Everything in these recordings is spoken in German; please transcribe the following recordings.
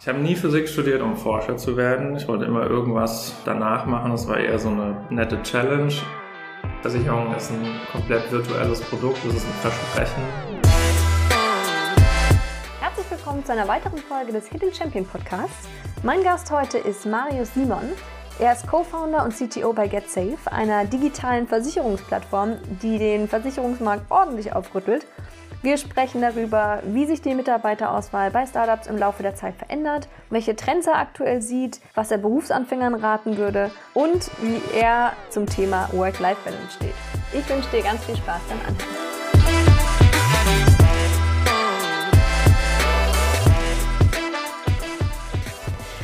Ich habe nie Physik studiert, um Forscher zu werden. Ich wollte immer irgendwas danach machen. Das war eher so eine nette Challenge. Versicherung ist ein komplett virtuelles Produkt, das ist ein Versprechen. Herzlich willkommen zu einer weiteren Folge des Hidden Champion Podcasts. Mein Gast heute ist Marius Simon. Er ist Co-Founder und CTO bei GetSafe, einer digitalen Versicherungsplattform, die den Versicherungsmarkt ordentlich aufrüttelt wir sprechen darüber, wie sich die Mitarbeiterauswahl bei Startups im Laufe der Zeit verändert, welche Trends er aktuell sieht, was er Berufsanfängern raten würde und wie er zum Thema Work-Life-Balance steht. Ich wünsche dir ganz viel Spaß beim Anhören.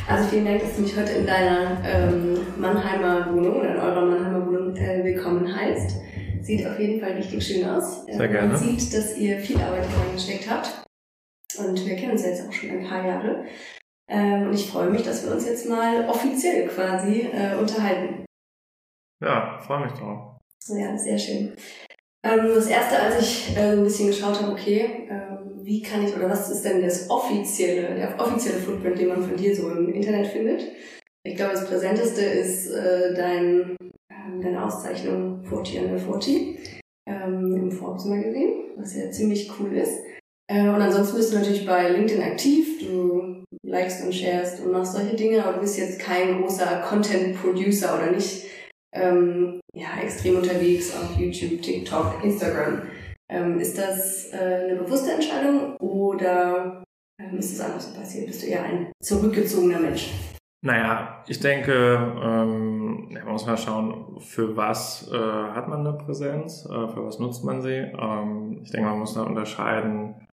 Also vielen Dank, dass du mich heute in deiner ähm, Mannheimer Wohnung oder in eurer Mannheimer Wohnung äh, willkommen heißt. Sieht auf jeden Fall richtig schön aus. Sehr gerne. Man sieht, dass ihr viel Arbeit reingesteckt habt. Und wir kennen uns jetzt auch schon ein paar Jahre. Ähm, und ich freue mich, dass wir uns jetzt mal offiziell quasi äh, unterhalten. Ja, freue mich drauf. Ja, sehr schön. Ähm, das erste, als ich äh, ein bisschen geschaut habe, okay, ähm, wie kann ich oder was ist denn das offizielle, der offizielle Footprint, den man von dir so im Internet findet? Ich glaube, das präsenteste ist äh, dein deine Auszeichnung 40 under 40 ähm, im Forbes Magazine, was ja ziemlich cool ist. Äh, und ansonsten bist du natürlich bei LinkedIn aktiv, du likest und sharest und machst solche Dinge, aber du bist jetzt kein großer Content Producer oder nicht ähm, ja, extrem unterwegs auf YouTube, TikTok, Instagram. Ähm, ist das äh, eine bewusste Entscheidung oder ähm, ist das anders passiert? Bist du eher ein zurückgezogener Mensch? Naja, ich denke, ähm, man muss mal schauen, für was äh, hat man eine Präsenz, äh, für was nutzt man sie. Ähm, ich denke, man muss da unterscheiden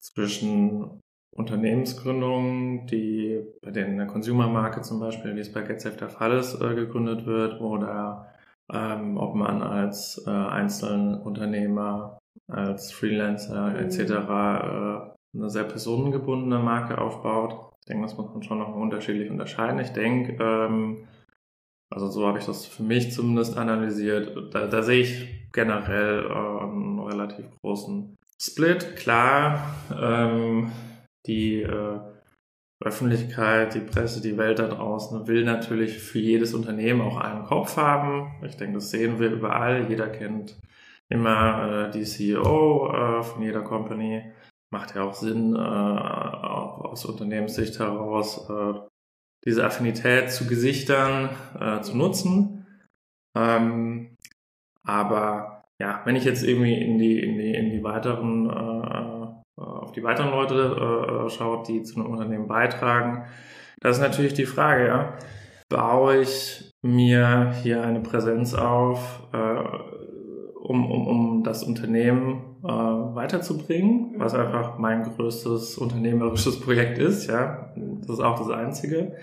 zwischen Unternehmensgründungen, die bei denen eine Consumer-Marke zum Beispiel, wie es bei GetSafe der Fall ist, äh, gegründet wird, oder ähm, ob man als äh, Einzelunternehmer, als Freelancer mhm. etc. Äh, eine sehr personengebundene Marke aufbaut ich denke, das muss man schon noch unterschiedlich unterscheiden. Ich denke, ähm, also so habe ich das für mich zumindest analysiert. Da, da sehe ich generell äh, einen relativ großen Split. Klar, ähm, die äh, Öffentlichkeit, die Presse, die Welt da draußen will natürlich für jedes Unternehmen auch einen Kopf haben. Ich denke, das sehen wir überall. Jeder kennt immer äh, die CEO äh, von jeder Company macht ja auch Sinn, äh, aus Unternehmenssicht heraus äh, diese Affinität zu Gesichtern äh, zu nutzen. Ähm, aber ja, wenn ich jetzt irgendwie in die, in die, in die weiteren, äh, auf die weiteren Leute äh, schaue, die zu einem Unternehmen beitragen, das ist natürlich die Frage, ja. Baue ich mir hier eine Präsenz auf, äh, um, um, um das Unternehmen äh, weiterzubringen, was einfach mein größtes unternehmerisches Projekt ist. Ja, das ist auch das einzige.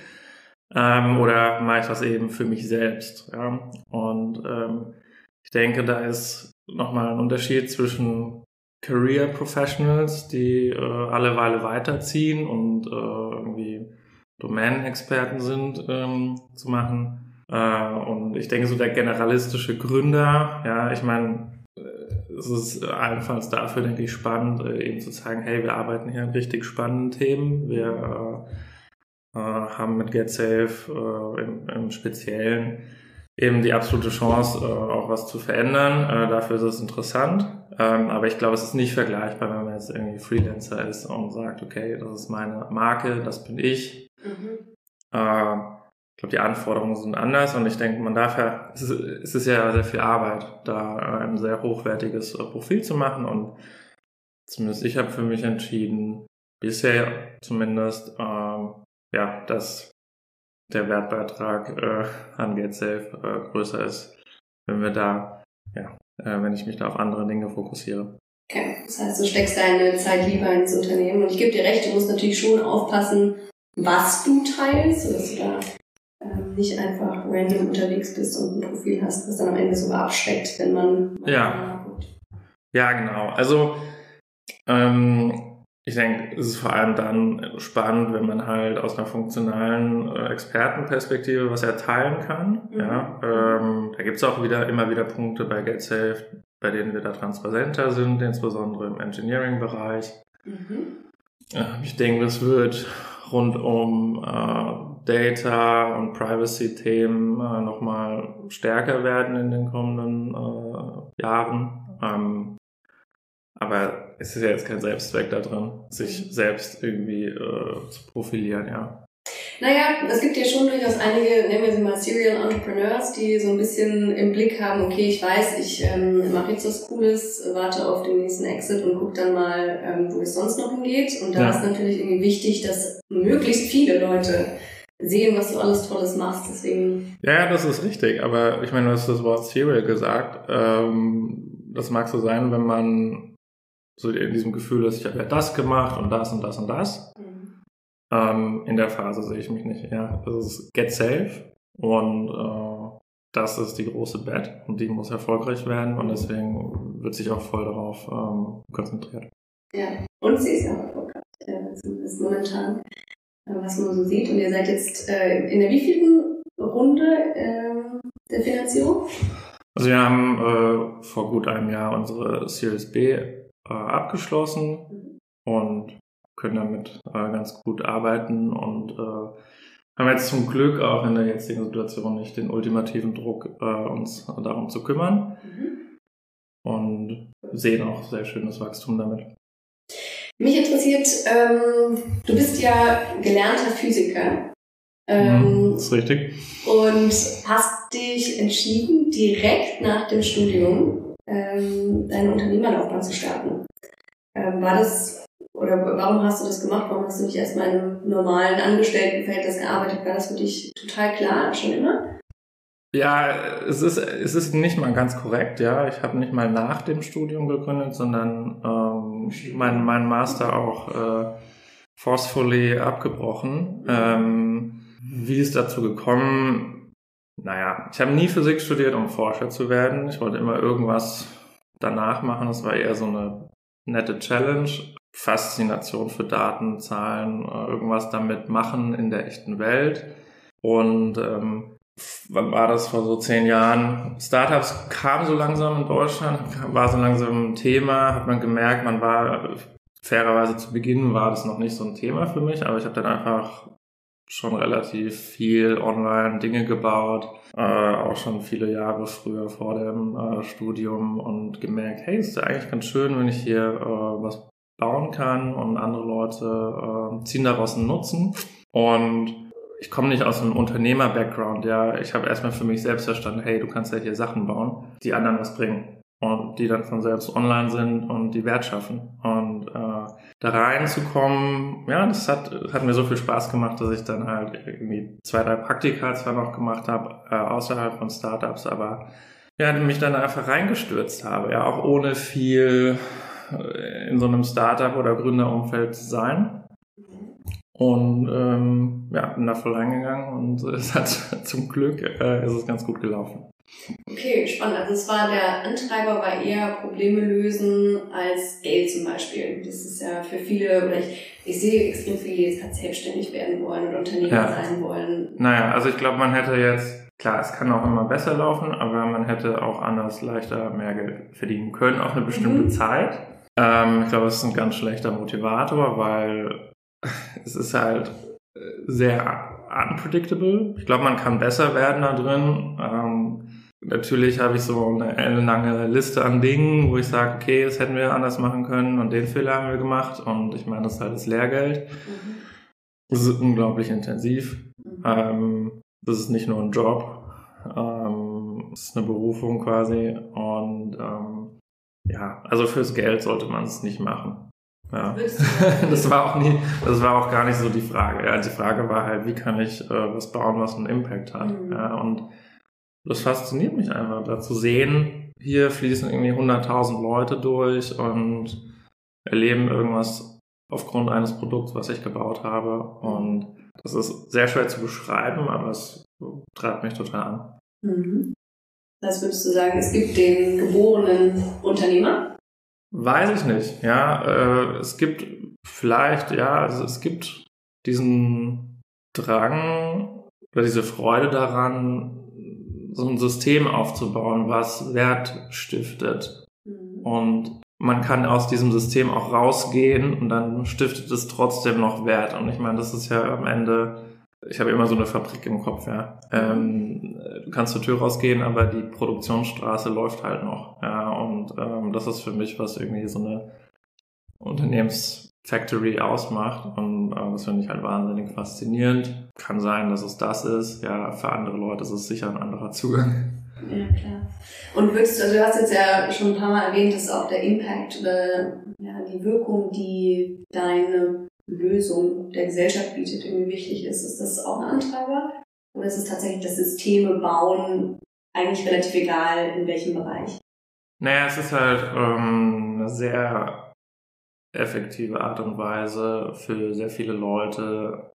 Ähm, oder mache ich das eben für mich selbst? Ja? Und ähm, ich denke, da ist nochmal ein Unterschied zwischen Career Professionals, die äh, alle Weile weiterziehen und äh, irgendwie Domänenexperten sind, ähm, zu machen. Äh, und ich denke, so der generalistische Gründer, ja, ich meine, es ist allenfalls dafür, denke ich, spannend, äh, eben zu zeigen, hey, wir arbeiten hier an richtig spannenden Themen. Wir äh, äh, haben mit GetSafe äh, im, im Speziellen eben die absolute Chance, äh, auch was zu verändern. Äh, dafür ist es interessant. Ähm, aber ich glaube, es ist nicht vergleichbar, wenn man jetzt irgendwie Freelancer ist und sagt, okay, das ist meine Marke, das bin ich. Mhm. Äh, ich glaube, die Anforderungen sind anders und ich denke, man darf ja, es ist, es ist ja sehr viel Arbeit, da ein sehr hochwertiges äh, Profil zu machen und zumindest ich habe für mich entschieden, bisher zumindest, ähm, ja, dass der Wertbeitrag äh, an GetSafe äh, größer ist, wenn wir da, ja, äh, wenn ich mich da auf andere Dinge fokussiere. Okay, das heißt, du steckst deine Zeit lieber ins Unternehmen und ich gebe dir recht, du musst natürlich schon aufpassen, was du teilst, sodass du da nicht einfach random unterwegs bist und ein Profil hast, was dann am Ende sogar abschreckt, wenn man. Ja. Ja, genau. Also, ähm, ich denke, es ist vor allem dann spannend, wenn man halt aus einer funktionalen äh, Expertenperspektive was erteilen kann. Mhm. Ja, ähm, da gibt es auch wieder immer wieder Punkte bei GetSafe, bei denen wir da transparenter sind, insbesondere im Engineering-Bereich. Mhm. Ich denke, es wird rund um äh, Data und Privacy-Themen äh, nochmal stärker werden in den kommenden äh, Jahren. Ähm, aber es ist ja jetzt kein Selbstzweck da drin, sich selbst irgendwie äh, zu profilieren, ja. Naja, es gibt ja schon durchaus einige, nennen wir sie mal Serial Entrepreneurs, die so ein bisschen im Blick haben, okay, ich weiß, ich ähm, mache jetzt was Cooles, warte auf den nächsten Exit und guck dann mal, ähm, wo es sonst noch hingeht. Und da ja. ist natürlich irgendwie wichtig, dass möglichst viele Leute sehen, was du alles Tolles machst. Deswegen. Ja, das ist richtig. Aber ich meine, du hast das Wort Serial gesagt. Ähm, das mag so sein, wenn man so in diesem Gefühl ist, ich habe ja das gemacht und das und das und das. Mhm. Ähm, in der Phase sehe ich mich nicht. Ja, das ist Get Safe und äh, das ist die große Bet und die muss erfolgreich werden und deswegen wird sich auch voll darauf ähm, konzentriert. Ja, und sie ist ja auch erfolgreich. Das ist momentan, äh, was man so sieht. Und ihr seid jetzt äh, in der wievielten Runde äh, der Finanzierung? Also wir haben äh, vor gut einem Jahr unsere Series B äh, abgeschlossen und können damit äh, ganz gut arbeiten und äh, haben jetzt zum Glück auch in der jetzigen Situation nicht den ultimativen Druck, uns darum zu kümmern mhm. und sehen auch sehr schönes Wachstum damit. Mich interessiert, ähm, du bist ja gelernter Physiker. Ähm, mhm, ist richtig. Und hast dich entschieden, direkt nach dem Studium ähm, deine Unternehmerlaufbahn zu starten. Ähm, war das, oder warum hast du das gemacht? Warum hast du nicht erstmal in einem normalen Angestelltenverhältnis gearbeitet? War das für dich total klar, schon immer? Ja, es ist, es ist nicht mal ganz korrekt, ja. Ich habe nicht mal nach dem Studium gegründet, sondern ähm, meinen mein Master auch äh, forcefully abgebrochen. Ähm, wie ist dazu gekommen? Naja, ich habe nie Physik studiert, um Forscher zu werden. Ich wollte immer irgendwas danach machen. Das war eher so eine nette Challenge. Faszination für Daten, Zahlen, äh, irgendwas damit machen in der echten Welt. Und ähm, wann war das vor so zehn Jahren? Startups kamen so langsam in Deutschland, war so langsam ein Thema, hat man gemerkt, man war fairerweise zu Beginn war das noch nicht so ein Thema für mich, aber ich habe dann einfach schon relativ viel online Dinge gebaut, äh, auch schon viele Jahre früher vor dem äh, Studium und gemerkt, hey, ist ja eigentlich ganz schön, wenn ich hier äh, was bauen kann und andere Leute äh, ziehen daraus einen Nutzen. Und ich komme nicht aus einem Unternehmer-Background, ja. Ich habe erstmal für mich selbst verstanden, hey, du kannst ja hier Sachen bauen, die anderen was bringen und die dann von selbst online sind und die Wert schaffen. Und äh, da reinzukommen, ja, das hat, hat mir so viel Spaß gemacht, dass ich dann halt irgendwie zwei, drei Praktika zwar noch gemacht habe, äh, außerhalb von Startups, aber ja, mich dann einfach reingestürzt habe, ja, auch ohne viel äh, in so einem Startup oder Gründerumfeld zu sein. Und ähm, ja, bin da voll reingegangen und es hat zum Glück äh, ist es ganz gut gelaufen. Okay, spannend. Also es war der Antreiber war eher Probleme lösen als Geld zum Beispiel. Das ist ja für viele, oder ich, ich sehe extrem viele, die jetzt gerade selbstständig werden wollen oder Unternehmer ja. sein wollen. Naja, also ich glaube, man hätte jetzt, klar, es kann auch immer besser laufen, aber man hätte auch anders leichter mehr Geld verdienen können auf eine bestimmte mhm. Zeit. Ähm, ich glaube, das ist ein ganz schlechter Motivator, weil es ist halt sehr unpredictable. Ich glaube, man kann besser werden da drin. Ähm, natürlich habe ich so eine lange Liste an Dingen, wo ich sage, okay, das hätten wir anders machen können und den Fehler haben wir gemacht. Und ich meine, das ist halt das Lehrgeld. Mhm. Das ist unglaublich intensiv. Mhm. Ähm, das ist nicht nur ein Job. Ähm, das ist eine Berufung quasi. Und ähm, ja, also fürs Geld sollte man es nicht machen. Ja. das war auch nie, das war auch gar nicht so die Frage. Ja, die Frage war halt, wie kann ich äh, was bauen, was einen Impact hat. Mhm. Ja, und das fasziniert mich einfach, da zu sehen, hier fließen irgendwie 100.000 Leute durch und erleben irgendwas aufgrund eines Produkts, was ich gebaut habe. Und das ist sehr schwer zu beschreiben, aber es treibt mich total an. Mhm. Das würdest du sagen, es gibt den geborenen Unternehmer? Weiß ich nicht, ja. Äh, es gibt vielleicht, ja, also es gibt diesen Drang oder diese Freude daran, so ein System aufzubauen, was Wert stiftet. Mhm. Und man kann aus diesem System auch rausgehen und dann stiftet es trotzdem noch Wert. Und ich meine, das ist ja am Ende, ich habe immer so eine Fabrik im Kopf, ja. Ähm, du kannst zur Tür rausgehen, aber die Produktionsstraße läuft halt noch. Ja, und ähm, das ist für mich, was irgendwie so eine Unternehmensfactory ausmacht. Und äh, das finde ich halt wahnsinnig faszinierend. Kann sein, dass es das ist. Ja, für andere Leute ist es sicher ein anderer Zugang. Ja, klar. Und würdest du, also du hast jetzt ja schon ein paar Mal erwähnt, dass auch der Impact oder ja, die Wirkung, die deine Lösung der Gesellschaft bietet, irgendwie wichtig ist. Ist das auch ein Antreiber? Oder ist es tatsächlich das Systeme bauen eigentlich relativ egal, in welchem Bereich? Naja, es ist halt ähm, eine sehr effektive Art und Weise für sehr viele Leute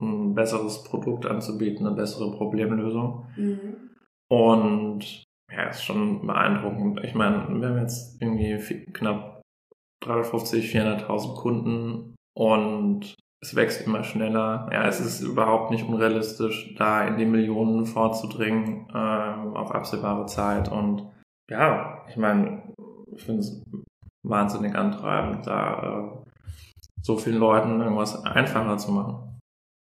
ein besseres Produkt anzubieten, eine bessere Problemlösung. Mhm. Und ja, ist schon beeindruckend. Ich meine, wir haben jetzt irgendwie knapp 350, 400.000 Kunden und es wächst immer schneller. Ja, es ist überhaupt nicht unrealistisch, da in die Millionen vorzudringen ähm, auf absehbare Zeit. Und ja, ich meine, ich finde es wahnsinnig antreibend, da äh, so vielen Leuten irgendwas einfacher zu machen.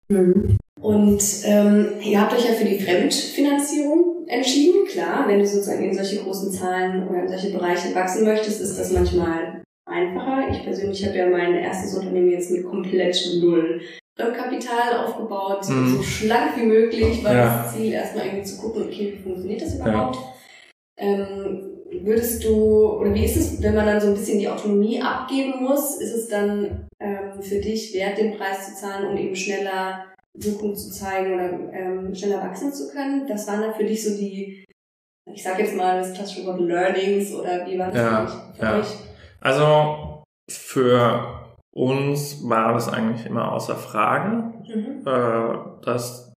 Mhm. Und ähm, ihr habt euch ja für die Fremdfinanzierung entschieden. Klar, wenn du sozusagen in solche großen Zahlen oder in solche Bereiche wachsen möchtest, ist das manchmal einfacher. Ich persönlich habe ja mein erstes Unternehmen jetzt mit komplett null Kapital aufgebaut, mhm. so schlank wie möglich, war ja. das Ziel, erstmal irgendwie zu gucken, okay, wie funktioniert das überhaupt? Ja. Ähm, würdest du, oder wie ist es, wenn man dann so ein bisschen die Autonomie abgeben muss, ist es dann ähm, für dich wert, den Preis zu zahlen, um eben schneller Wirkung zu zeigen oder ähm, schneller wachsen zu können. Das waren dann für dich so die, ich sag jetzt mal das klassische Wort Learnings oder wie war das ja, für, ja. Also für uns war das eigentlich immer außer Frage, mhm. äh, das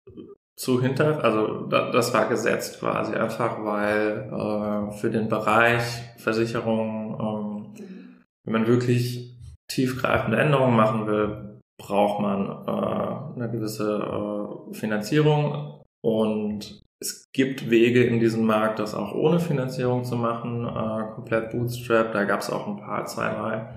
zu hinter, also das war gesetzt quasi einfach, weil äh, für den Bereich Versicherung, ähm, wenn man wirklich tiefgreifende Änderungen machen will, braucht man äh, eine gewisse äh, Finanzierung und es gibt Wege in diesem Markt, das auch ohne Finanzierung zu machen, äh, komplett Bootstrap. Da gab es auch ein paar, zwei, drei,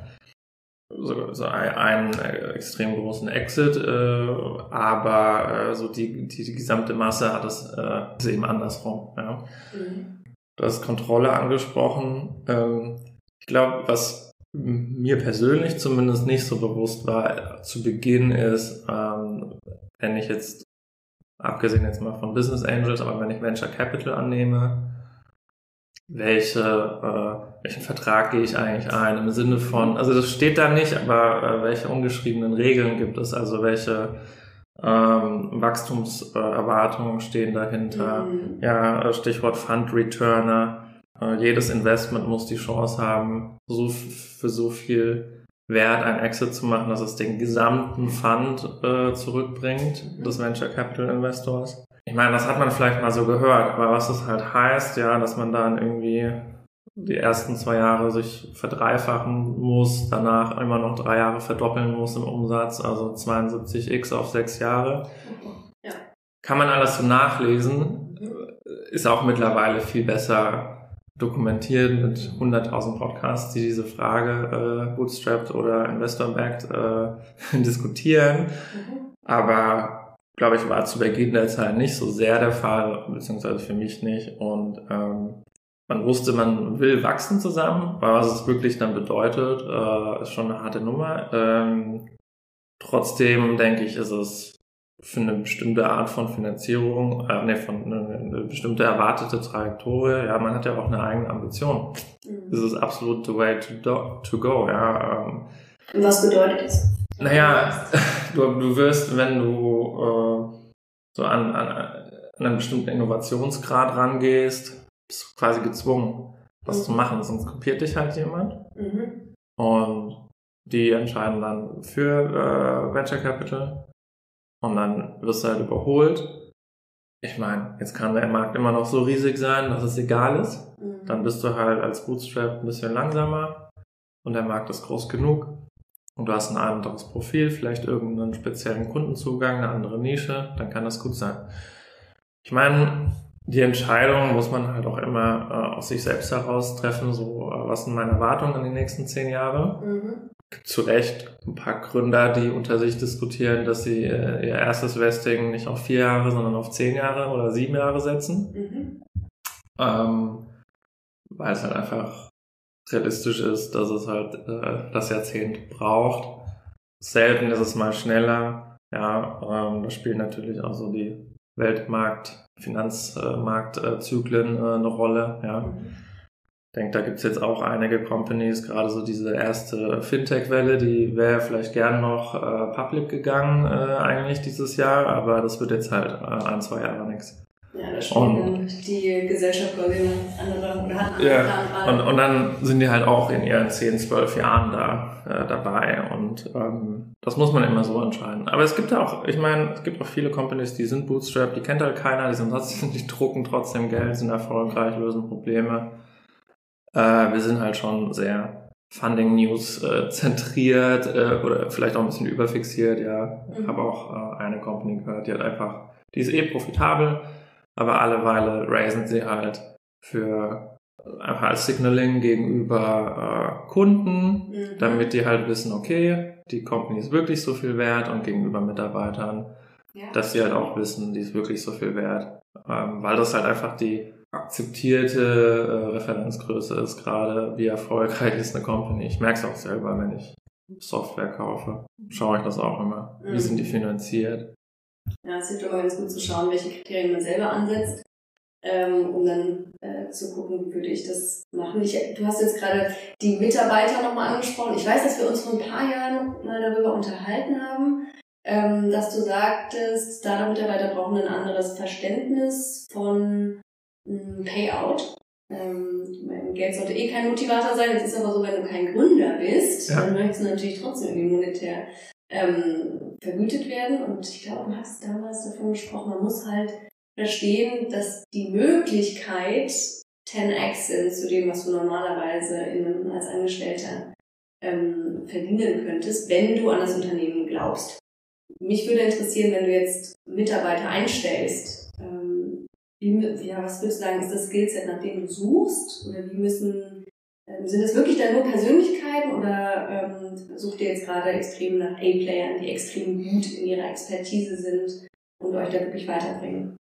so, so einen extrem großen Exit, äh, aber äh, so die, die, die gesamte Masse hat es äh, ist eben andersrum. Ja. Mhm. Du hast Kontrolle angesprochen. Ähm, ich glaube, was mir persönlich zumindest nicht so bewusst war zu Beginn ist, ähm, wenn ich jetzt, abgesehen jetzt mal von Business Angels, aber wenn ich Venture Capital annehme, welche, äh, welchen Vertrag gehe ich eigentlich ein? Im Sinne von, also das steht da nicht, aber äh, welche ungeschriebenen Regeln gibt es, also welche ähm, Wachstumserwartungen stehen dahinter, mhm. ja, Stichwort Fund Returner, äh, jedes Investment muss die Chance haben, so für so viel Wert ein Exit zu machen, dass es den gesamten Fund äh, zurückbringt, des Venture Capital Investors. Ich meine, das hat man vielleicht mal so gehört, aber was das halt heißt, ja, dass man dann irgendwie die ersten zwei Jahre sich verdreifachen muss, danach immer noch drei Jahre verdoppeln muss im Umsatz, also 72x auf sechs Jahre. Ja. Kann man alles so nachlesen, ist auch mittlerweile viel besser dokumentiert mit 100.000 Podcasts, die diese Frage äh, bootstrapped oder investor-backed äh, diskutieren. Mhm. Aber glaube ich, war zu Beginn der Zeit nicht so sehr der Fall, beziehungsweise für mich nicht. Und ähm, man wusste, man will wachsen zusammen, aber was es wirklich dann bedeutet, äh, ist schon eine harte Nummer. Ähm, trotzdem denke ich, ist es für eine bestimmte Art von Finanzierung, äh, nee, von eine, eine bestimmte erwartete Trajektorie, ja, man hat ja auch eine eigene Ambition. Mhm. Das ist absolut the way to, do, to go, ja. Ähm. Und was bedeutet das? Naja, du, du wirst, wenn du äh, so an, an, an einen bestimmten Innovationsgrad rangehst, bist du quasi gezwungen, was mhm. zu machen, sonst kopiert dich halt jemand. Mhm. Und die entscheiden dann für äh, Venture Capital und dann wirst du halt überholt. Ich meine, jetzt kann der Markt immer noch so riesig sein, dass es egal ist. Mhm. Dann bist du halt als Bootstrap ein bisschen langsamer und der Markt ist groß genug und du hast ein anderes Profil, vielleicht irgendeinen speziellen Kundenzugang, eine andere Nische, dann kann das gut sein. Ich meine, die Entscheidung muss man halt auch immer äh, aus sich selbst heraus treffen, so äh, was sind meine Erwartungen in die nächsten zehn Jahre. Mhm. Zu Recht ein paar Gründer, die unter sich diskutieren, dass sie äh, ihr erstes Vesting nicht auf vier Jahre, sondern auf zehn Jahre oder sieben Jahre setzen. Mhm. Ähm, weil es halt einfach realistisch ist, dass es halt äh, das Jahrzehnt braucht. Selten ist es mal schneller. Ja, ähm, da spielen natürlich auch so die Weltmarkt, Finanzmarktzyklen äh, eine Rolle. Ja. Mhm. Ich denke, da gibt's jetzt auch einige Companies, gerade so diese erste Fintech-Welle, die wäre vielleicht gern noch äh, public gegangen äh, eigentlich dieses Jahr, aber das wird jetzt halt äh, ein, zwei Jahre nichts. Ja, da spielt die Gesellschaft quasi eine andere oder hat ja, und, und dann sind die halt auch in ihren 10, 12 Jahren da äh, dabei und ähm, das muss man immer so entscheiden. Aber es gibt ja auch, ich meine, es gibt auch viele Companies, die sind Bootstrap, die kennt halt keiner, die sind trotzdem, die drucken trotzdem Geld, sind erfolgreich, lösen Probleme. Äh, wir sind halt schon sehr Funding News äh, zentriert äh, oder vielleicht auch ein bisschen überfixiert, ja. Mhm. Habe auch äh, eine Company gehört, die hat einfach, die ist eh profitabel, aber alle Weile raisen sie halt für einfach als Signaling gegenüber äh, Kunden, mhm. damit die halt wissen, okay, die Company ist wirklich so viel wert und gegenüber Mitarbeitern, ja. dass sie halt auch wissen, die ist wirklich so viel wert, ähm, weil das halt einfach die akzeptierte äh, Referenzgröße ist, gerade wie erfolgreich ist eine Company. Ich merke es auch selber, wenn ich Software kaufe, schaue ich das auch immer. Mhm. Wie sind die finanziert? Ja, es hilft immer ganz gut zu schauen, welche Kriterien man selber ansetzt, ähm, um dann äh, zu gucken, wie würde ich das machen. Ich, du hast jetzt gerade die Mitarbeiter nochmal angesprochen. Ich weiß, dass wir uns vor ein paar Jahren mal darüber unterhalten haben, ähm, dass du sagtest, Startup-Mitarbeiter brauchen ein anderes Verständnis von Payout. Ähm, Geld sollte eh kein Motivator sein. Es ist aber so, wenn du kein Gründer bist, ja. dann möchtest du natürlich trotzdem irgendwie monetär ähm, vergütet werden. Und ich glaube, du hast damals davon gesprochen, man muss halt verstehen, dass die Möglichkeit 10x sind zu dem, was du normalerweise in, als Angestellter ähm, verdienen könntest, wenn du an das Unternehmen glaubst. Mich würde interessieren, wenn du jetzt Mitarbeiter einstellst, ja, was würdest du sagen, ist das Skillset, nach dem du suchst? Oder wie müssen ähm, sind das wirklich dann nur Persönlichkeiten oder ähm, sucht ihr jetzt gerade extrem nach A-Playern, die extrem gut in ihrer Expertise sind und euch da wirklich weiterbringen?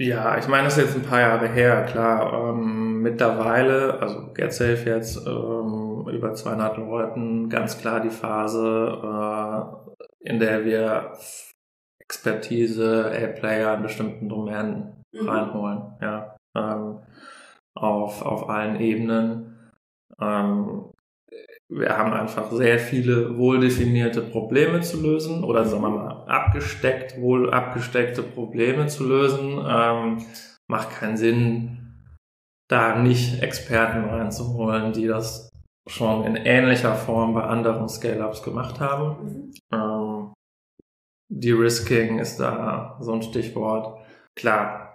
Ja, ich meine, das ist jetzt ein paar Jahre her, klar. Ähm, mittlerweile, also GetSafe jetzt ähm, über 200 Leuten, ganz klar die Phase, äh, in der wir Expertise, A-Player in bestimmten Domänen mhm. reinholen, ja. Ähm, auf, auf allen Ebenen. Ähm, wir haben einfach sehr viele wohldefinierte Probleme zu lösen oder sagen wir mal abgesteckt, wohl abgesteckte Probleme zu lösen. Ähm, macht keinen Sinn, da nicht Experten reinzuholen, die das schon in ähnlicher Form bei anderen Scale-Ups gemacht haben. Mhm. Ähm, De-Risking ist da so ein Stichwort. Klar,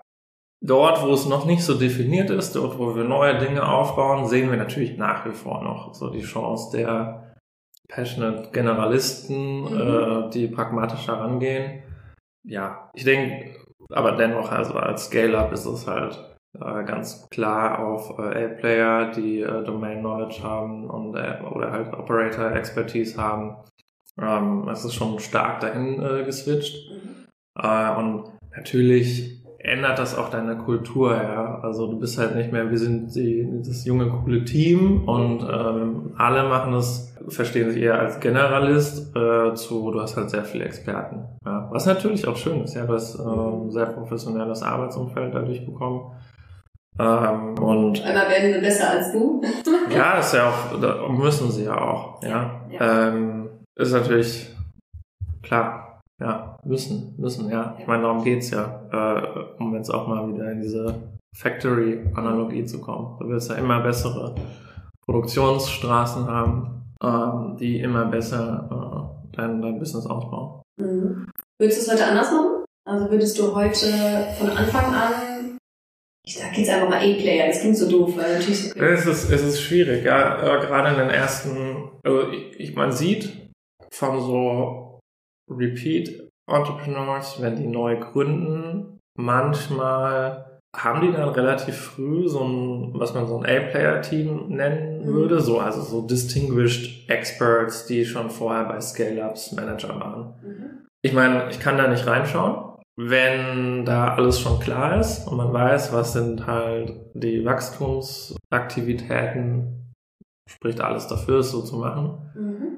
dort, wo es noch nicht so definiert ist, dort, wo wir neue Dinge aufbauen, sehen wir natürlich nach wie vor noch so die Chance der passionate Generalisten, mhm. äh, die pragmatisch herangehen. Ja, ich denke, aber dennoch, also als Scale-Up ist es halt äh, ganz klar auf äh, A-Player, die äh, Domain Knowledge haben und äh, oder halt Operator Expertise haben. Ähm, es ist schon stark dahin äh, geswitcht. Mhm. Äh, und natürlich ändert das auch deine Kultur, ja. Also du bist halt nicht mehr, wir sind die, das junge, coole Team und ähm, alle machen das, verstehen sich eher als Generalist äh, zu, du hast halt sehr viele Experten. Ja. Was natürlich auch schön ist, ja, du hast ähm, sehr professionelles Arbeitsumfeld dadurch bekommen. Ähm, und Einmal werden sie besser als du. ja, ist ja auch, müssen sie ja auch, ja. ja. Ähm, ist natürlich klar, ja, müssen, müssen, ja. Ich meine, darum geht's ja, äh, um jetzt auch mal wieder in diese Factory-Analogie zu kommen. Du willst ja immer bessere Produktionsstraßen haben, ähm, die immer besser äh, dein, dein Business ausbauen. Mhm. Würdest du es heute anders machen? Also würdest du heute von Anfang an, ich sag jetzt einfach mal A-Player, das klingt so doof, weil natürlich so es ist, es ist schwierig, ja. Äh, gerade in den ersten, also ich, ich, man sieht von so Repeat Entrepreneurs, wenn die neu gründen, manchmal haben die dann relativ früh so ein, was man so ein A-Player-Team nennen Mhm. würde, so, also so Distinguished Experts, die schon vorher bei Scale-Ups Manager waren. Mhm. Ich meine, ich kann da nicht reinschauen. Wenn da alles schon klar ist und man weiß, was sind halt die Wachstumsaktivitäten, spricht alles dafür, es so zu machen. Mhm.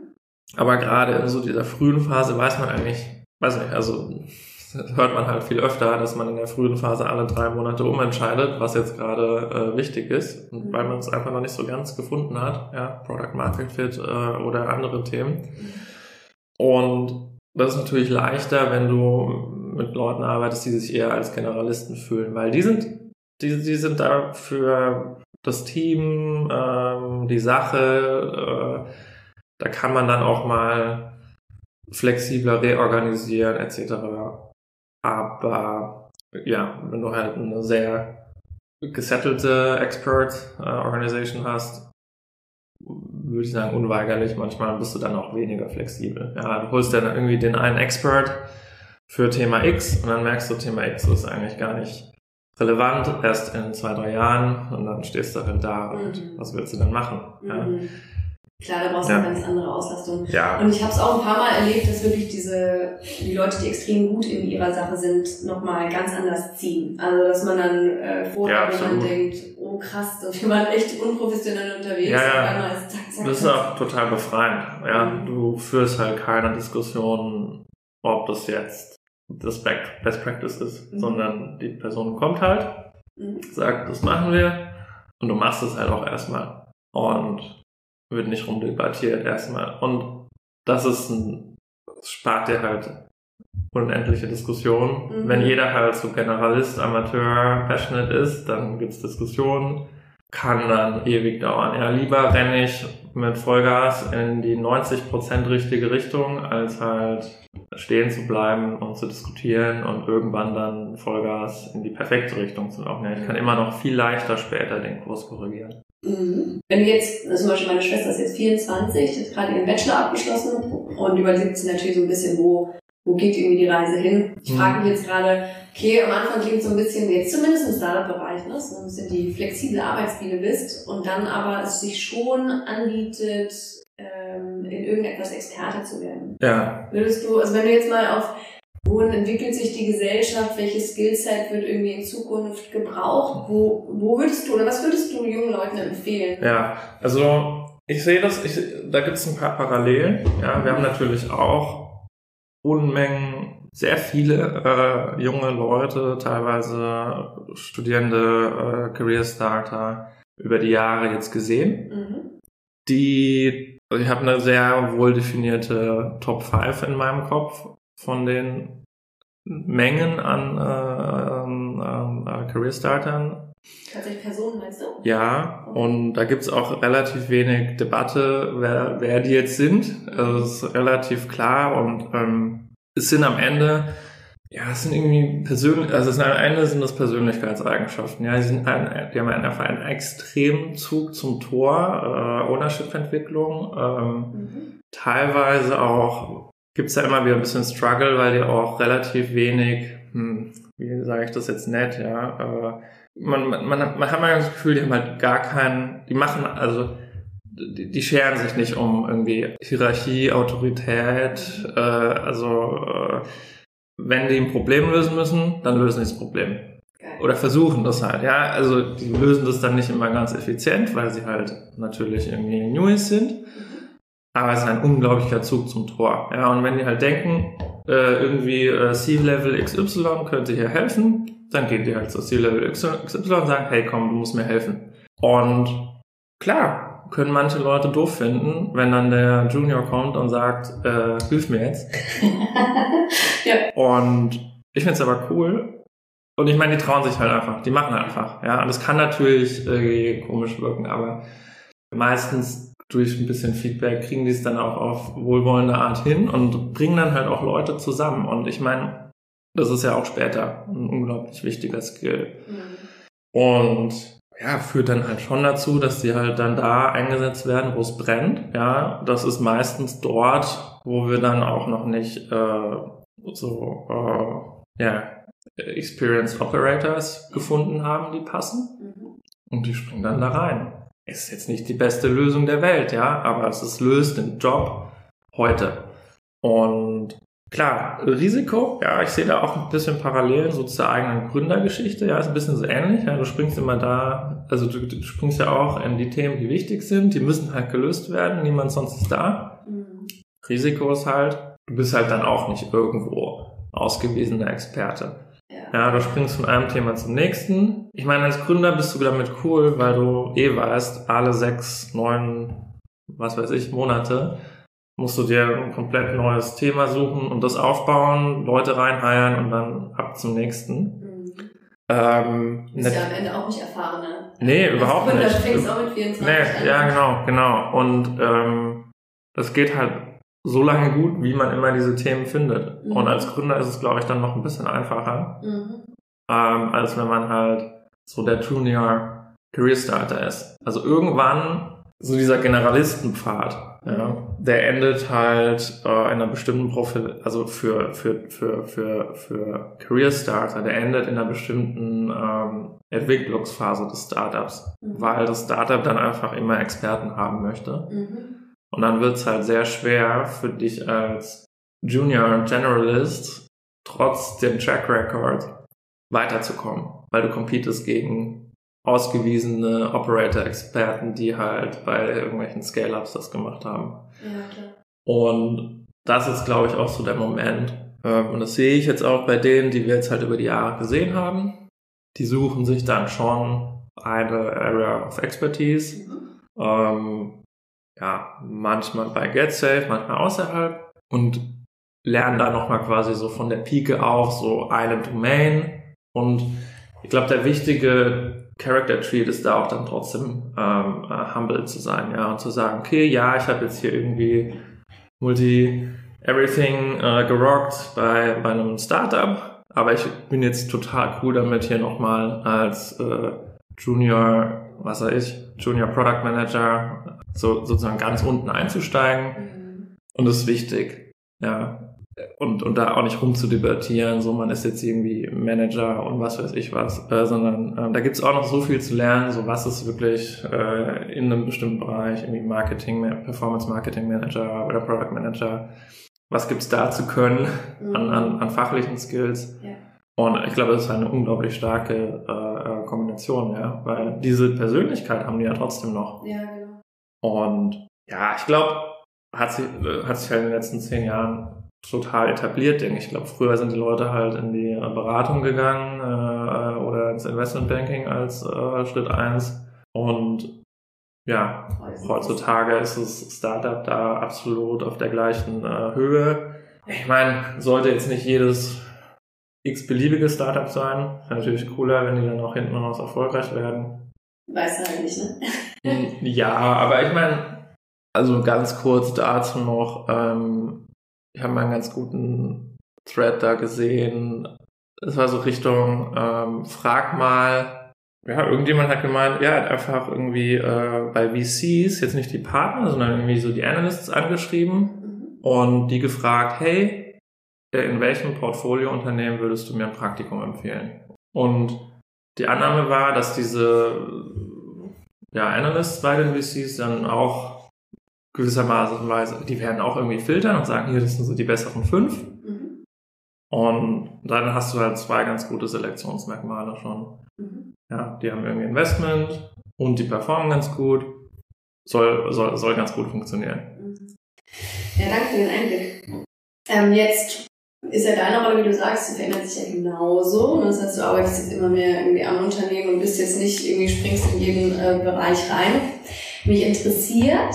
Aber gerade in so dieser frühen Phase weiß man eigentlich, weiß nicht, also hört man halt viel öfter, dass man in der frühen Phase alle drei Monate umentscheidet, was jetzt gerade äh, wichtig ist, Mhm. weil man es einfach noch nicht so ganz gefunden hat, ja, Product Market Fit äh, oder andere Themen. Und das ist natürlich leichter, wenn du mit Leuten arbeitest, die sich eher als Generalisten fühlen, weil die sind, die, die sind da für das Team, ähm, die Sache, äh, da kann man dann auch mal flexibler reorganisieren etc. Aber ja, wenn du halt eine sehr gesettelte Expert-Organisation hast, würde ich sagen, unweigerlich. Manchmal bist du dann auch weniger flexibel. Ja, du holst dann irgendwie den einen Expert für Thema X und dann merkst du, Thema X ist eigentlich gar nicht relevant, erst in zwei, drei Jahren und dann stehst du halt da und Mhm. was willst du dann machen? Ja. Mhm. Klar, da brauchst du Ja. eine ganz andere Auslastung. ja. Und ich habe es auch ein paar Mal erlebt, dass wirklich diese, die Leute, die extrem gut in ihrer Sache sind, nochmal ganz anders ziehen. Also, dass man dann äh, vorher, Ja, wenn man absolut. denkt, oh krass, da wir waren echt unprofessionell unterwegs. Ja, ja. Auf einmal ist zack, zack, Das ist zack. auch total befreiend. Ja, Mhm. du führst halt keine Diskussion, ob das jetzt das Best Practice ist, Mhm. sondern die Person kommt halt, Mhm. sagt, das machen wir und du machst es halt auch erstmal und wird nicht rumdebattiert erstmal. Und das ist ein, das spart dir halt unendliche Diskussionen. Mhm. Wenn jeder halt so Generalist, Amateur, Passionate ist, dann gibt's Diskussionen, kann dann ewig dauern. Ja, lieber renne ich mit Vollgas in die 90% richtige Richtung, als halt stehen zu bleiben und zu diskutieren und irgendwann dann Vollgas in die perfekte Richtung zu laufen. Ja, ich kann immer noch viel leichter später den Kurs korrigieren. Mhm. Wenn du jetzt, also zum Beispiel meine Schwester ist jetzt 24, die hat gerade ihren Bachelor abgeschlossen und überlegt sie natürlich so ein bisschen, wo, wo geht irgendwie die Reise hin. Ich Mhm. frage mich jetzt gerade, okay, am Anfang klingt so ein bisschen, jetzt zumindest im Startup-Bereich, ne, so ein bisschen die flexible Arbeitsbiene bist und dann aber es sich schon anbietet, ähm, in irgendetwas Experte zu werden. Ja, Würdest du, also wenn du jetzt mal auf, wohin entwickelt sich die Gesellschaft, welches Skillset wird irgendwie in Zukunft gebraucht, wo, wo würdest du oder was würdest du jungen Leuten empfehlen? Ja, also ich sehe das, ich, da gibt es ein paar Parallelen. Ja, wir haben natürlich auch Unmengen, sehr viele äh, junge Leute, teilweise Studierende, äh, Career Starter über die Jahre jetzt gesehen, Mhm. die, also ich habe eine sehr wohl definierte Top 5 in meinem Kopf von den Mengen an äh, ähm, äh, Career Startern, Tatsächlich Personen, meinst du? ja, und da gibt's auch relativ wenig Debatte, wer, wer die jetzt sind. Also es ist relativ klar und ähm, es sind am Ende, ja, es sind irgendwie persönlich, also es sind am Ende sind das Persönlichkeitseigenschaften. Ja, die, sind ein, die haben einfach einen extremen Zug zum Tor, äh, Ownership-Entwicklung, ähm, Mhm. teilweise auch gibt's da immer wieder ein bisschen Struggle, weil die auch relativ wenig, hm, wie sage ich das jetzt nett, ja, äh, man, man, man, man hat mal das Gefühl, die haben halt gar keinen, die machen, also die, die scheren sich nicht um irgendwie Hierarchie, Autorität, äh, also äh, wenn die ein Problem lösen müssen, dann lösen die das Problem. Oder versuchen das halt, ja. Also die lösen das dann nicht immer ganz effizient, weil sie halt natürlich irgendwie Newies sind. Aber es ist ein unglaublicher Zug zum Tor. Ja, und wenn die halt denken, äh, irgendwie äh, C-Level XY könnte hier helfen, dann gehen die halt zu C-Level XY und sagen, hey komm, du musst mir helfen. Und klar, können manche Leute doof finden, wenn dann der Junior kommt und sagt, äh, hilf mir jetzt. ja. Und ich find's aber cool. Und ich meine, die trauen sich halt einfach, die machen einfach. Ja, und das kann natürlich irgendwie komisch wirken, aber meistens durch ein bisschen Feedback kriegen die es dann auch auf wohlwollende Art hin und bringen dann halt auch Leute zusammen. Und ich meine, das ist ja auch später ein unglaublich wichtiger Skill. Mhm. Und ja, führt dann halt schon dazu, dass die halt dann da eingesetzt werden, wo es brennt. Ja, das ist meistens dort, wo wir dann auch noch nicht äh, so äh, ja Experienced Operators gefunden haben, die passen. Mhm. Und die springen dann da rein. Ist jetzt nicht die beste Lösung der Welt, ja, aber es ist, löst den Job heute. Und klar, Risiko, ja, ich sehe da auch ein bisschen Parallelen so zur eigenen Gründergeschichte, ja, ist ein bisschen so ähnlich, ja, du springst immer da, also du, du springst ja auch in die Themen, die wichtig sind, die müssen halt gelöst werden, niemand sonst ist da. Mhm. Risiko ist halt, du bist halt dann auch nicht irgendwo ausgewiesener Experte. Ja. Du springst von einem Thema zum nächsten. Ich meine, als Gründer bist du damit cool, weil du eh weißt, alle sechs, neun, was weiß ich, Monate musst du dir ein komplett neues Thema suchen und das aufbauen, Leute reinheiern und dann ab zum nächsten. Mhm. Ähm, Du bist ja am Ende auch nicht erfahren, ne? nee, überhaupt Gründer, nicht. Du fängst auch mit 24 Nee, an. ja, genau, genau. Und ähm, das geht halt so lange gut, wie man immer diese Themen findet. Mhm. Und als Gründer ist es, glaube ich, dann noch ein bisschen einfacher, Mhm. ähm, als wenn man halt so der Junior Career Starter ist. Also irgendwann so dieser Generalistenpfad, ja, der endet halt äh, in einer bestimmten Profil, also für, für, für, für, für Career Starter, der endet in einer bestimmten ähm, Entwicklungsphase des Startups, Mhm. weil das Startup dann einfach immer Experten haben möchte. Und dann wird's halt sehr schwer für dich als Junior Generalist trotz dem Track Record weiterzukommen, weil du competest gegen ausgewiesene Operator-Experten, die halt bei irgendwelchen Scale-Ups das gemacht haben. Ja, klar. Und das ist, glaube ich, auch so der Moment. Ähm, Und das sehe ich jetzt auch bei denen, die wir jetzt halt über die Jahre gesehen haben. Die suchen sich dann schon eine Area of Expertise. Mhm. Ähm, ja, manchmal bei GetSafe, manchmal außerhalb und lernen da nochmal quasi so von der Pike auf so eine Domain. Und ich glaube, der wichtige Character Treat ist da auch dann trotzdem ähm, äh, humble zu sein, ja, und zu sagen, okay, ja, ich habe jetzt hier irgendwie Multi Everything äh, gerockt bei, bei einem Startup, aber ich bin jetzt total cool damit, hier nochmal als äh, Junior, was weiß ich, Junior Product Manager, so sozusagen ganz unten einzusteigen. Mhm. Und das ist wichtig, ja. Und, und da auch nicht rumzudebattieren, so man ist jetzt irgendwie Manager und was weiß ich was, äh, sondern ähm, da gibt's auch noch so viel zu lernen, so was ist wirklich äh, in einem bestimmten Bereich, irgendwie Marketing, Performance Marketing Manager oder Product Manager, was gibt's da zu können an, an, an fachlichen Skills. Ja. Und ich glaube, das ist eine unglaublich starke äh, äh, Kombination, ja, weil diese Persönlichkeit haben die ja trotzdem noch. Ja, genau. Und ja, ich glaube, hat sich, äh, hat sich halt in den letzten zehn Jahren total etabliert, denke ich. Ich glaube, früher sind die Leute halt in die äh, Beratung gegangen äh, oder ins Investmentbanking als äh, Schritt eins. Und ja, heutzutage ist das Startup da absolut auf der gleichen äh, Höhe. Ich meine, sollte jetzt nicht jedes x-beliebige Startup sein. Wäre natürlich cooler, wenn die dann auch hinten raus erfolgreich werden. Weißt du halt nicht, ne? Ja, aber ich meine, also ganz kurz dazu noch, ähm, ich habe mal einen ganz guten Thread da gesehen. Es war so Richtung, ähm, frag mal, ja, irgendjemand hat gemeint, ja, hat einfach irgendwie äh, bei VCs, jetzt nicht die Partner, sondern irgendwie so die Analysts angeschrieben Mhm. und die gefragt, hey, in welchem Portfoliounternehmen würdest du mir ein Praktikum empfehlen? Und die Annahme war, dass diese ja, Analysts bei den VCs dann auch gewissermaßen, die werden auch irgendwie filtern und sagen, hier, das sind so die besseren fünf. Mhm. Und dann hast du halt zwei ganz gute Selektionsmerkmale schon. Mhm. Ja, die haben irgendwie Investment und die performen ganz gut. Soll, soll, soll ganz gut funktionieren. Mhm. Ja, danke für den Einblick. Ähm, jetzt ist ja deine Rolle, wie du sagst, die verändert sich ja genauso. Das heißt, du arbeitest jetzt immer mehr irgendwie am Unternehmen und bist jetzt nicht irgendwie springst in jeden äh, Bereich rein. Mich interessiert,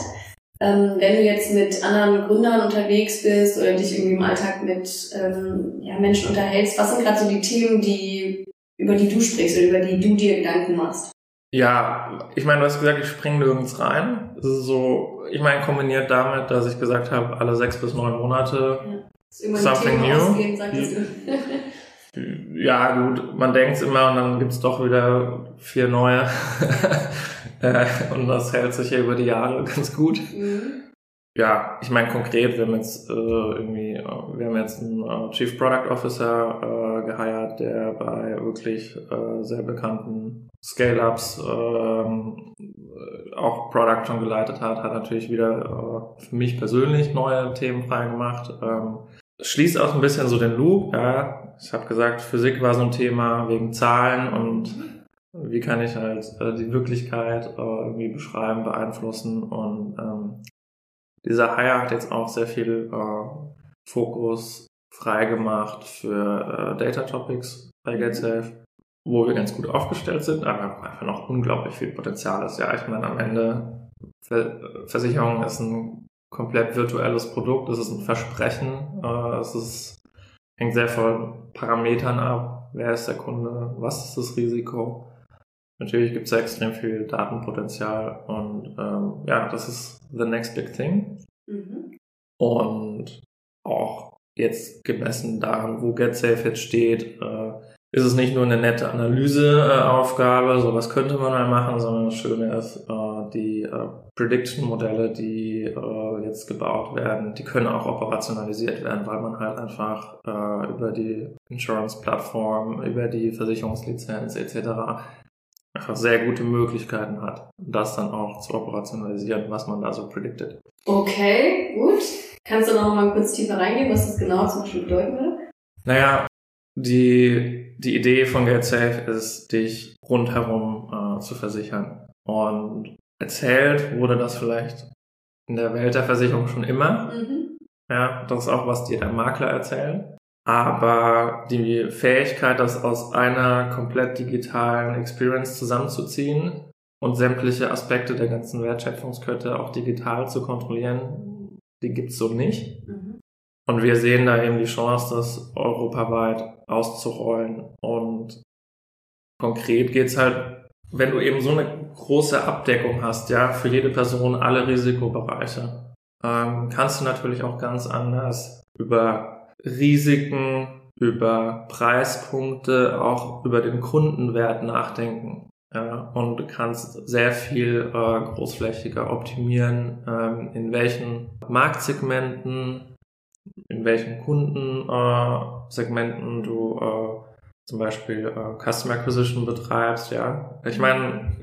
ähm, wenn du jetzt mit anderen Gründern unterwegs bist oder dich irgendwie im Alltag mit ähm, ja, Menschen unterhältst, was sind gerade so die Themen, die, über die du sprichst oder über die du dir Gedanken machst? Ja, ich meine, du hast gesagt, ich springe nirgends rein. Das ist so, ich meine, kombiniert damit, dass ich gesagt habe, alle sechs bis neun Monate. Ein Something new? ausgehen. Ja, gut, man denkt's immer und dann gibt's doch wieder vier neue. Äh, und das hält sich ja über die Jahre ganz gut. Mhm. Ja, ich meine konkret, wir haben jetzt äh, irgendwie, äh, wir haben jetzt einen äh, Chief Product Officer äh, geheiert, der bei wirklich äh, sehr bekannten Scale-Ups ähm, auch Product schon geleitet hat, hat natürlich wieder für mich persönlich neue Themen freigemacht. Ähm, schließt auch ein bisschen so den Loop. Ja. Ich habe gesagt, Physik war so ein Thema wegen Zahlen und wie kann ich halt äh, die Wirklichkeit äh, irgendwie beschreiben, beeinflussen und ähm, dieser Hire hat jetzt auch sehr viel äh, Fokus freigemacht für äh, Data Topics bei GetSafe, wo wir ganz gut aufgestellt sind, aber einfach noch unglaublich viel Potenzial ist. Ja, ich meine, am Ende Ver Versicherung ist ein komplett virtuelles Produkt, es ist ein Versprechen, äh, es ist, hängt sehr von Parametern ab, wer ist der Kunde, was ist das Risiko. Natürlich gibt es extrem viel Datenpotenzial und ähm, ja, das ist the next big thing. Mhm. Und auch jetzt gemessen daran, wo GetSafe jetzt steht, äh, ist es nicht nur eine nette Analyseaufgabe, so was könnte man mal machen, sondern das Schöne ist, äh, die äh, Prediction-Modelle, die äh, jetzt gebaut werden, die können auch operationalisiert werden, weil man halt einfach äh, über die Insurance-Plattform, über die Versicherungslizenz etc. einfach sehr gute Möglichkeiten hat, das dann auch zu operationalisieren, was man da so predicted. Okay, gut. Kannst du noch mal kurz tiefer reingehen, was das genau zum Beispiel bedeuten würde? Naja, die, die Idee von GetSafe ist, dich rundherum äh, zu versichern. Und erzählt wurde das vielleicht in der Welt der Versicherung schon immer. Mhm. Ja, das ist auch, was dir der Makler erzählt. Aber die Fähigkeit, das aus einer komplett digitalen Experience zusammenzuziehen und sämtliche Aspekte der ganzen Wertschöpfungskette auch digital zu kontrollieren, die gibt's so nicht. Mhm. Und wir sehen da eben die Chance, das europaweit auszurollen. Und konkret geht's halt, wenn du eben so eine große Abdeckung hast, ja, für jede Person alle Risikobereiche, ähm, kannst du natürlich auch ganz anders über Risiken, über Preispunkte, auch über den Kundenwert nachdenken. Ja, und kannst sehr viel äh, großflächiger optimieren, ähm, in welchen Marktsegmenten, in welchen Kundensegmenten äh, du äh, zum Beispiel äh, Customer Acquisition betreibst. Ja, ich meine,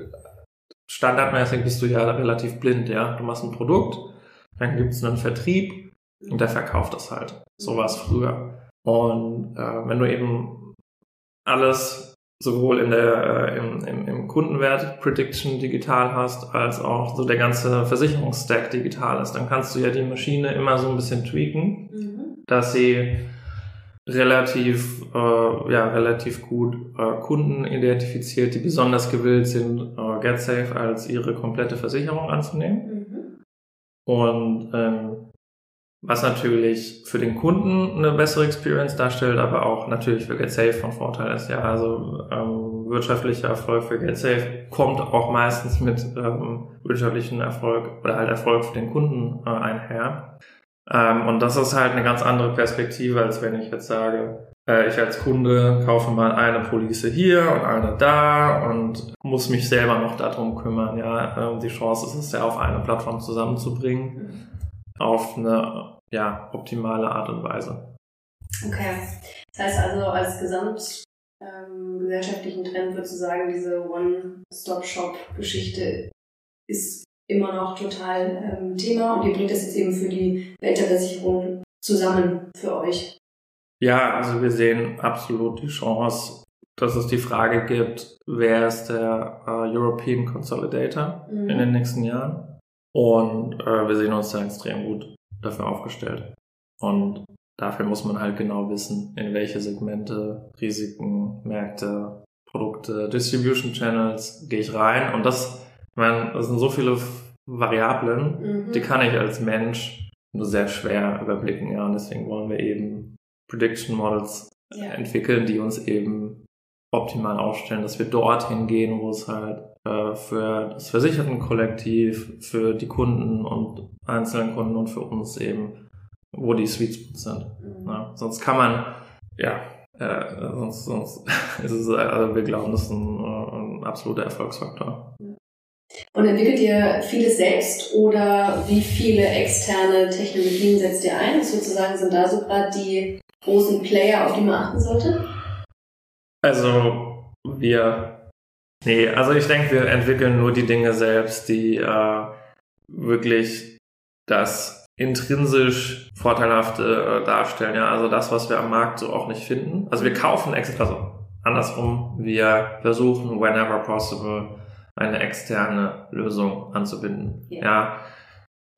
standardmäßig bist du ja relativ blind. Ja, du machst ein Produkt, dann gibt es einen Vertrieb und der verkauft das halt. So war es früher. Und äh, wenn du eben alles sowohl in der, äh, im, im, im Kundenwert Prediction digital hast, als auch so der ganze Versicherungsstack digital ist, dann kannst du ja die Maschine immer so ein bisschen tweaken, mhm. dass sie relativ, äh, ja, relativ gut äh, Kunden identifiziert, die besonders gewillt sind, äh, GetSafe als ihre komplette Versicherung anzunehmen. Mhm. Und ähm, was natürlich für den Kunden eine bessere Experience darstellt, aber auch natürlich für GetSafe von Vorteil ist. Ja, also ähm, wirtschaftlicher Erfolg für GetSafe kommt auch meistens mit ähm, wirtschaftlichen Erfolg oder halt Erfolg für den Kunden äh, einher. Ähm, und das ist halt eine ganz andere Perspektive, als wenn ich jetzt sage, äh, ich als Kunde kaufe mal eine Police hier und eine da und muss mich selber noch darum kümmern. Ja, ähm, die Chance ist es ja auf eine Plattform zusammenzubringen auf eine ja, optimale Art und Weise. Okay. Das heißt also, als gesamt ähm, Trend würdest du sagen, diese One-Stop-Shop-Geschichte ist immer noch total ähm, Thema und ihr bringt das jetzt eben für die Welt der Versicherung zusammen für euch. Ja, also wir sehen absolut die Chance, dass es die Frage gibt, wer ist der äh, European Consolidator mhm. in den nächsten Jahren? Und äh, wir sehen uns da extrem gut dafür aufgestellt. Und dafür muss man halt genau wissen, in welche Segmente, Risiken, Märkte, Produkte, Distribution Channels gehe ich rein. Und das, meine, das sind so viele Variablen, mhm. die kann ich als Mensch nur sehr schwer überblicken. Ja, und deswegen wollen wir eben Prediction Models ja. entwickeln, die uns eben optimal aufstellen, dass wir dorthin gehen, wo es halt äh, für das Versichertenkollektiv, für die Kunden und einzelnen Kunden und für uns eben, wo die Sweet Spots sind. Mhm. Ja, sonst kann man, ja, äh, sonst, sonst ist es, also wir glauben, das ist ein, äh, ein absoluter Erfolgsfaktor. Und entwickelt ihr vieles selbst oder wie viele externe Technologien setzt ihr ein? Sozusagen sind da so gerade die großen Player, auf die man achten sollte? Also wir, nee, also ich denke, wir entwickeln nur die Dinge selbst, die äh, wirklich das intrinsisch Vorteilhafte äh, darstellen. Ja, also das, was wir am Markt so auch nicht finden. Also wir kaufen extra, also andersrum, wir versuchen whenever possible eine externe Lösung anzubinden. Yeah. Ja,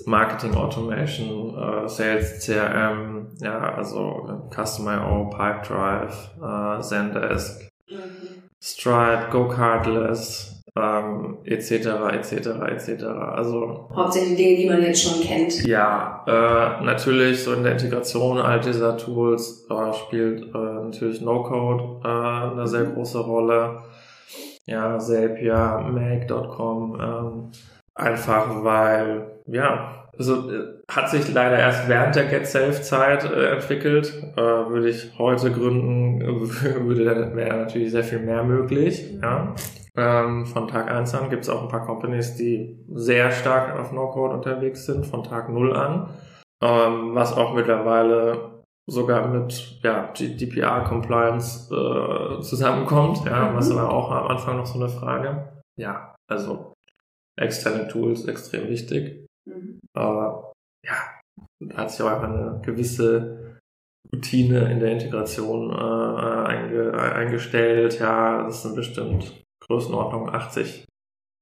Marketing Automation, äh, Sales CRM, ja, also Customer IO, Pipedrive, äh, Zendesk, mhm. Stripe, GoCardless, ähm, etc. etc. etc. Also hauptsächlich Dinge, die man jetzt schon kennt. Ja, äh, natürlich so in der Integration all dieser Tools äh, spielt äh, natürlich No-Code äh, eine sehr mhm. große Rolle. Ja, Zapier, Make.com, ähm, einfach weil ja, also äh, hat sich leider erst während der Get Safe Zeit äh, entwickelt. Äh, würde ich heute gründen, würde dann wäre natürlich sehr viel mehr möglich. Ja. Ähm, von Tag 1 an gibt es auch ein paar Companies, die sehr stark auf No-Code unterwegs sind, von Tag 0 an. Ähm, was auch mittlerweile sogar mit ja, GDPR-Compliance äh, zusammenkommt, ja, was mhm. aber auch am Anfang noch so eine Frage. Ja, also externe Tools extrem wichtig. Mhm. Aber ja, da hat sich auch einfach eine gewisse Routine in der Integration äh, einge eingestellt. Ja, das sind bestimmt Größenordnung 80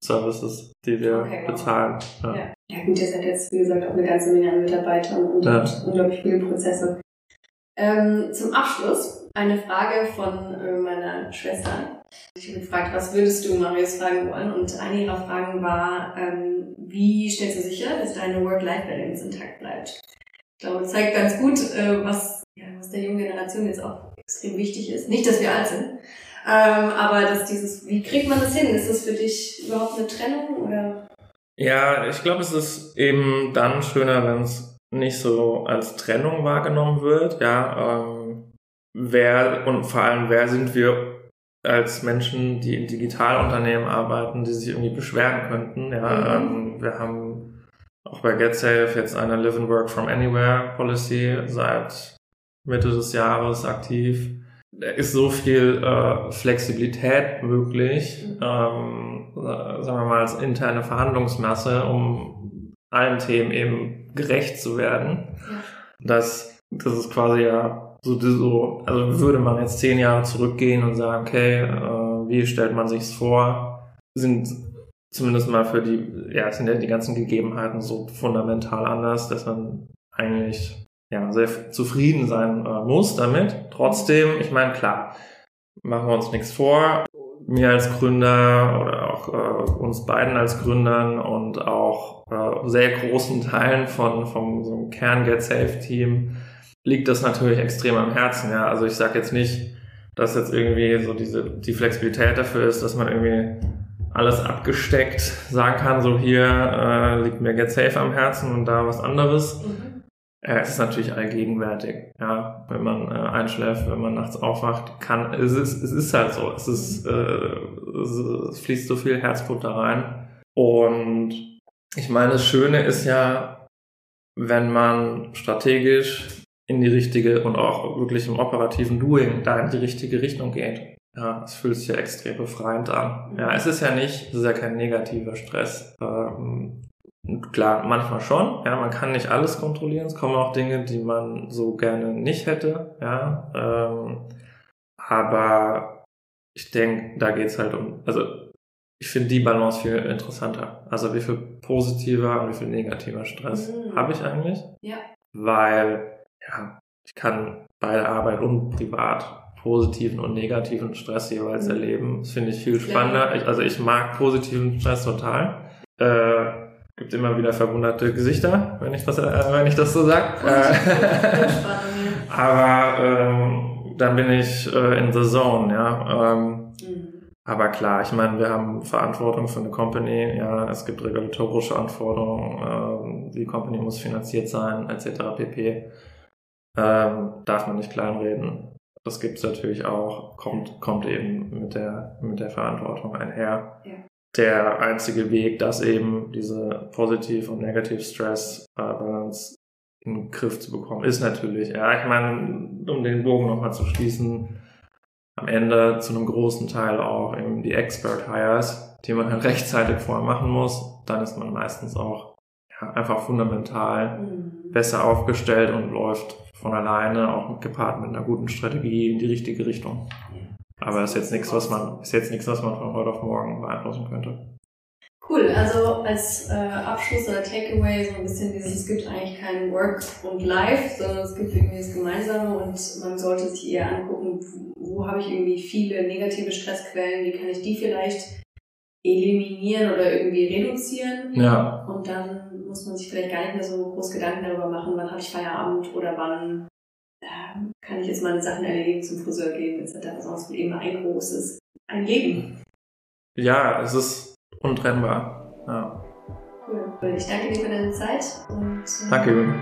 Services, die wir okay, wow. bezahlen. Ja. ja. Ja. gut, ihr seid jetzt, wie gesagt, auch eine ganze Menge an Mitarbeitern und ja. unglaublich viele Prozesse. Ähm, zum Abschluss eine Frage von äh, meiner Schwester. Ich habe gefragt, was würdest du Marius fragen wollen? Und eine ihrer Fragen war, ähm, wie stellst du sicher, dass deine Work-Life-Balance intakt bleibt? Ich glaube, das zeigt ganz gut, äh, was, ja, was der jungen Generation jetzt auch extrem wichtig ist. Nicht, dass wir alt sind, ähm, aber dass dieses, wie kriegt man das hin? Ist das für dich überhaupt eine Trennung oder? Ja, ich glaube, es ist eben dann schöner, wenn es nicht so als Trennung wahrgenommen wird. Ja, ähm, wer und vor allem wer sind wir als Menschen, die in Digitalunternehmen arbeiten, die sich irgendwie beschweren könnten. Ja, mhm. ähm, wir haben auch bei GetSafe jetzt eine Live and Work from Anywhere Policy seit Mitte des Jahres aktiv. Da ist so viel äh, Flexibilität möglich, mhm. ähm, sagen wir mal als interne Verhandlungsmasse, um allen Themen eben gerecht zu werden. Das, das ist quasi ja so, so, also würde man jetzt zehn Jahre zurückgehen und sagen, okay, äh, wie stellt man sich's vor, sind zumindest mal für die, ja, sind ja die ganzen Gegebenheiten so fundamental anders, dass man eigentlich ja sehr zufrieden sein äh, muss damit. Trotzdem, ich meine, klar, machen wir uns nichts vor. Mir als Gründer oder auch äh, uns beiden als Gründern und auch äh, sehr großen Teilen von vom so einem Kern Get Safe Team liegt das natürlich extrem am Herzen. Ja, also ich sage jetzt nicht, dass jetzt irgendwie so diese die Flexibilität dafür ist, dass man irgendwie alles abgesteckt sagen kann, so hier äh, liegt mir Get Safe am Herzen und da was anderes. Mhm. Äh, es ist natürlich allgegenwärtig, ja. Wenn man äh, einschläft, wenn man nachts aufwacht, kann es ist, es ist halt so. Es ist, äh, es, es fließt so viel Herzblut da rein. Und ich meine, das Schöne ist ja, wenn man strategisch in die richtige und auch wirklich im operativen Doing da in die richtige Richtung geht. Ja, es fühlt sich ja extrem befreiend an. Ja, es ist ja nicht, es ist ja kein negativer Stress. Ähm, klar, manchmal schon. Ja, man kann nicht alles kontrollieren. Es kommen auch Dinge, die man so gerne nicht hätte. Ja, ähm, aber ich denke, da geht's halt um, also ich finde die Balance viel interessanter. Also wie viel positiver und wie viel negativer Stress mhm. habe ich eigentlich? Ja. Weil ja, ich kann bei der Arbeit und privat positiven und negativen Stress jeweils mhm. erleben. Das finde ich viel spannender. Ich, also ich mag positiven Stress total. Äh, gibt immer wieder verwunderte Gesichter, wenn ich das, äh, wenn ich das so sag. Äh, aber ähm, dann bin ich äh, in the zone, ja. Ähm. Aber klar, ich meine, wir haben Verantwortung für eine Company, ja, es gibt regulatorische Anforderungen, äh, die Company muss finanziert sein, etc. pp ähm, darf man nicht kleinreden. Das gibt es natürlich auch, kommt, kommt eben mit der, mit der Verantwortung einher. Ja. Der einzige Weg, dass eben diese Positiv- und Negativ-Stress-Balance in den Griff zu bekommen, ist natürlich, ja, ich meine, um den Bogen nochmal zu schließen, am Ende zu einem großen Teil auch eben die Expert Hires, die man halt rechtzeitig vorher machen muss. Dann ist man meistens auch ja, einfach fundamental mhm. besser aufgestellt und läuft von alleine, auch gepaart mit einer guten Strategie in die richtige Richtung. Aber ist jetzt nichts, was man, ist jetzt nichts, was man von heute auf morgen beeinflussen könnte. Cool, also als äh, Abschluss oder Takeaway so ein bisschen dieses, es gibt eigentlich kein Work und Life, sondern es gibt irgendwie das Gemeinsame und man sollte sich eher angucken, wo, wo habe ich irgendwie viele negative Stressquellen, wie kann ich die vielleicht eliminieren oder irgendwie reduzieren. Ja. Und dann muss man sich vielleicht gar nicht mehr so groß Gedanken darüber machen, wann habe ich Feierabend oder wann äh, kann ich jetzt meine Sachen erledigen, zum Friseur gehen etc. Sonst wird eben ein großes, ein Leben. Ja, es ist untrennbar. Ja. Cool. Ich danke dir für deine Zeit. Und, danke, Jürgen.